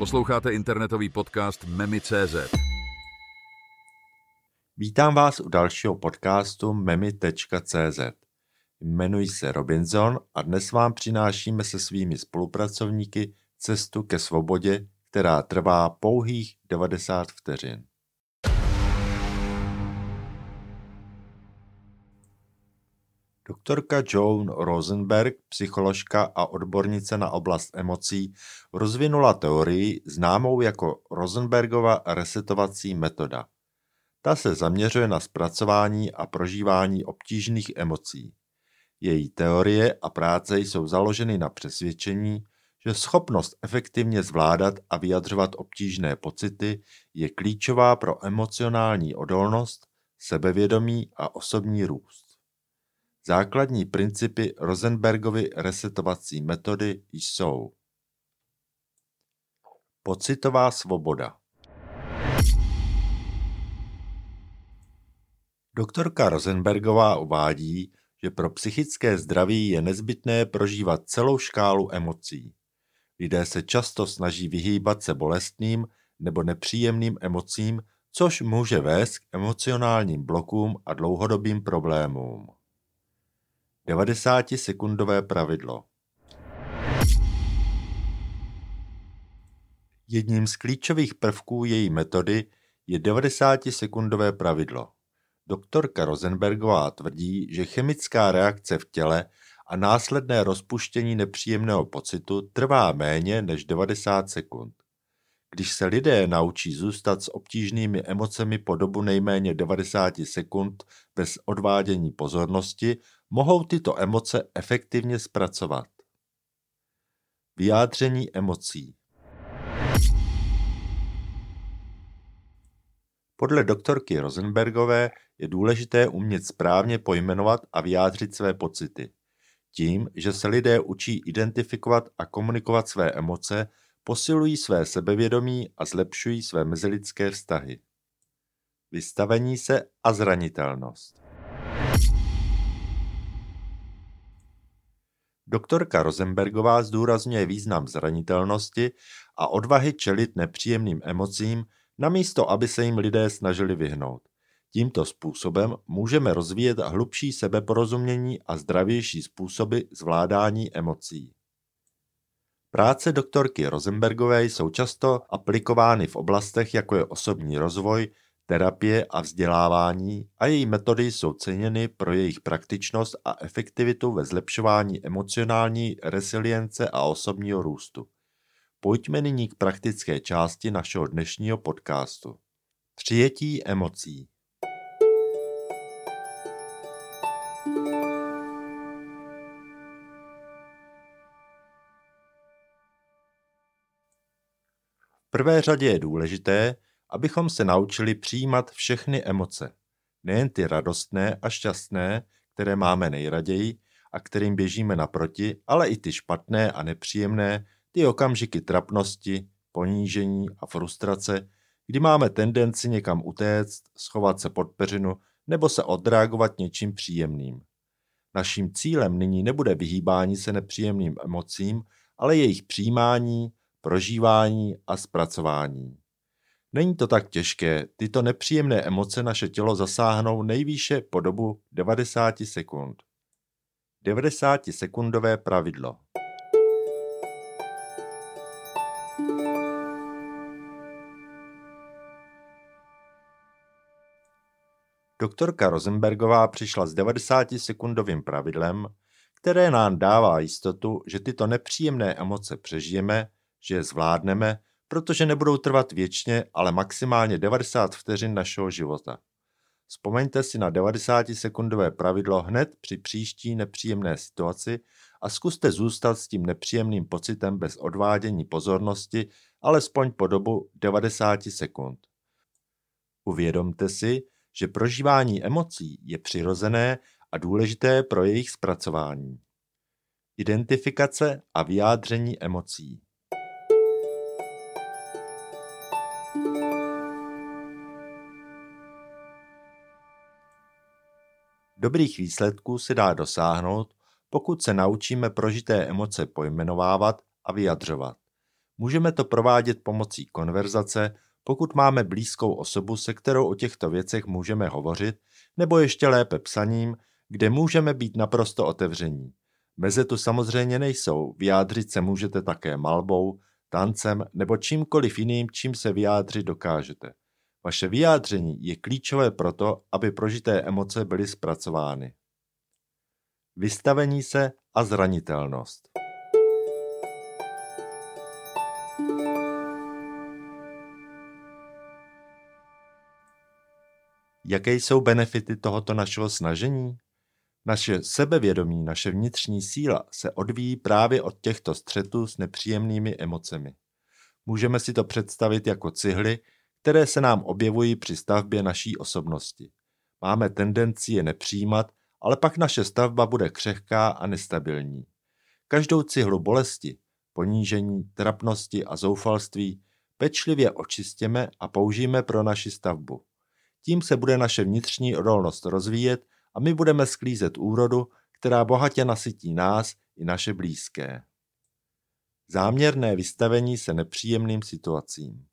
Posloucháte internetový podcast Memi.cz. Vítám vás u dalšího podcastu memi.cz. Jmenuji se Robinson a dnes vám přinášíme se svými spolupracovníky cestu ke svobodě, která trvá pouhých 90 vteřin. Doktorka Joan Rosenberg, psycholožka a odbornice na oblast emocí, rozvinula teorii známou jako Rosenbergova resetovací metoda. Ta se zaměřuje na zpracování a prožívání obtížných emocí. Její teorie a práce jsou založeny na přesvědčení, že schopnost efektivně zvládat a vyjadřovat obtížné pocity je klíčová pro emocionální odolnost, sebevědomí a osobní růst. Základní principy Rosenbergovy resetovací metody jsou Pocitová svoboda Doktorka Rosenbergová uvádí, že pro psychické zdraví je nezbytné prožívat celou škálu emocí. Lidé se často snaží vyhýbat se bolestným nebo nepříjemným emocím, což může vést k emocionálním blokům a dlouhodobým problémům. 90-sekundové pravidlo Jedním z klíčových prvků její metody je 90-sekundové pravidlo. Doktorka Rosenbergová tvrdí, že chemická reakce v těle a následné rozpuštění nepříjemného pocitu trvá méně než 90 sekund. Když se lidé naučí zůstat s obtížnými emocemi po dobu nejméně 90 sekund bez odvádění pozornosti, mohou tyto emoce efektivně zpracovat. Vyjádření emocí Podle doktorky Rosenbergové je důležité umět správně pojmenovat a vyjádřit své pocity. Tím, že se lidé učí identifikovat a komunikovat své emoce, posilují své sebevědomí a zlepšují své mezilidské vztahy. Vystavení se a zranitelnost. Doktorka Rosenbergová zdůrazňuje význam zranitelnosti a odvahy čelit nepříjemným emocím, namísto aby se jim lidé snažili vyhnout. Tímto způsobem můžeme rozvíjet hlubší sebeporozumění a zdravější způsoby zvládání emocí. Práce doktorky Rosenbergové jsou často aplikovány v oblastech jako je osobní rozvoj, terapie a vzdělávání a její metody jsou ceněny pro jejich praktičnost a efektivitu ve zlepšování emocionální resilience a osobního růstu. Pojďme nyní k praktické části našeho dnešního podcastu. Přijetí emocí. Prvé řadě je důležité, abychom se naučili přijímat všechny emoce. Nejen ty radostné a šťastné, které máme nejraději a kterým běžíme naproti, ale i ty špatné a nepříjemné, ty okamžiky trapnosti, ponížení a frustrace, kdy máme tendenci někam utéct, schovat se pod peřinu nebo se odreagovat něčím příjemným. Naším cílem nyní nebude vyhýbání se nepříjemným emocím, ale jejich přijímání, prožívání a zpracování. Není to tak těžké, tyto nepříjemné emoce naše tělo zasáhnou nejvýše po dobu 90 sekund. 90 sekundové pravidlo. Doktorka Rosenbergová přišla s 90-sekundovým pravidlem, které nám dává jistotu, že tyto nepříjemné emoce přežijeme, že je zvládneme protože nebudou trvat věčně, ale maximálně 90 vteřin našeho života. Vzpomeňte si na 90-sekundové pravidlo hned při příští nepříjemné situaci a zkuste zůstat s tím nepříjemným pocitem bez odvádění pozornosti alespoň po dobu 90 sekund. Uvědomte si, že prožívání emocí je přirozené a důležité pro jejich zpracování. Identifikace a vyjádření emocí. Dobrých výsledků se dá dosáhnout, pokud se naučíme prožité emoce pojmenovávat a vyjadřovat. Můžeme to provádět pomocí konverzace, pokud máme blízkou osobu, se kterou o těchto věcech můžeme hovořit, nebo ještě lépe psaním, kde můžeme být naprosto otevření. Meze tu samozřejmě nejsou, vyjádřit se můžete také malbou, tancem nebo čímkoliv jiným, čím se vyjádřit dokážete. Vaše vyjádření je klíčové proto, aby prožité emoce byly zpracovány. Vystavení se a zranitelnost. Jaké jsou benefity tohoto našeho snažení? Naše sebevědomí, naše vnitřní síla se odvíjí právě od těchto střetů s nepříjemnými emocemi. Můžeme si to představit jako cihly, které se nám objevují při stavbě naší osobnosti. Máme tendenci je nepřijímat, ale pak naše stavba bude křehká a nestabilní. Každou cihlu bolesti, ponížení, trapnosti a zoufalství pečlivě očistěme a použijeme pro naši stavbu. Tím se bude naše vnitřní odolnost rozvíjet a my budeme sklízet úrodu, která bohatě nasytí nás i naše blízké. Záměrné vystavení se nepříjemným situacím.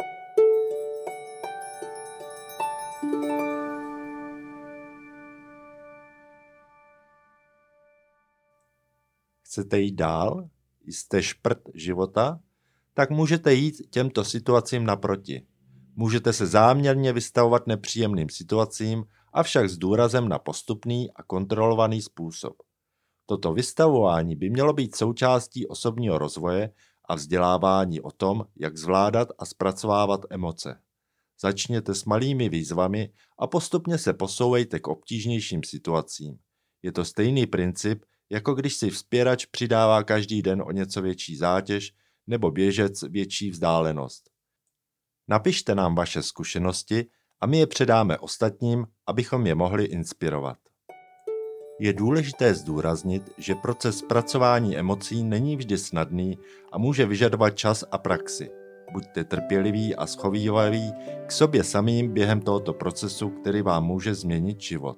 Chcete jít dál? Jste šprt života? Tak můžete jít těmto situacím naproti. Můžete se záměrně vystavovat nepříjemným situacím, avšak s důrazem na postupný a kontrolovaný způsob. Toto vystavování by mělo být součástí osobního rozvoje a vzdělávání o tom, jak zvládat a zpracovávat emoce. Začněte s malými výzvami a postupně se posouvejte k obtížnějším situacím. Je to stejný princip, jako když si vzpěrač přidává každý den o něco větší zátěž nebo běžec větší vzdálenost. Napište nám vaše zkušenosti a my je předáme ostatním, abychom je mohli inspirovat. Je důležité zdůraznit, že proces zpracování emocí není vždy snadný a může vyžadovat čas a praxi. Buďte trpěliví a schovývaví k sobě samým během tohoto procesu, který vám může změnit život.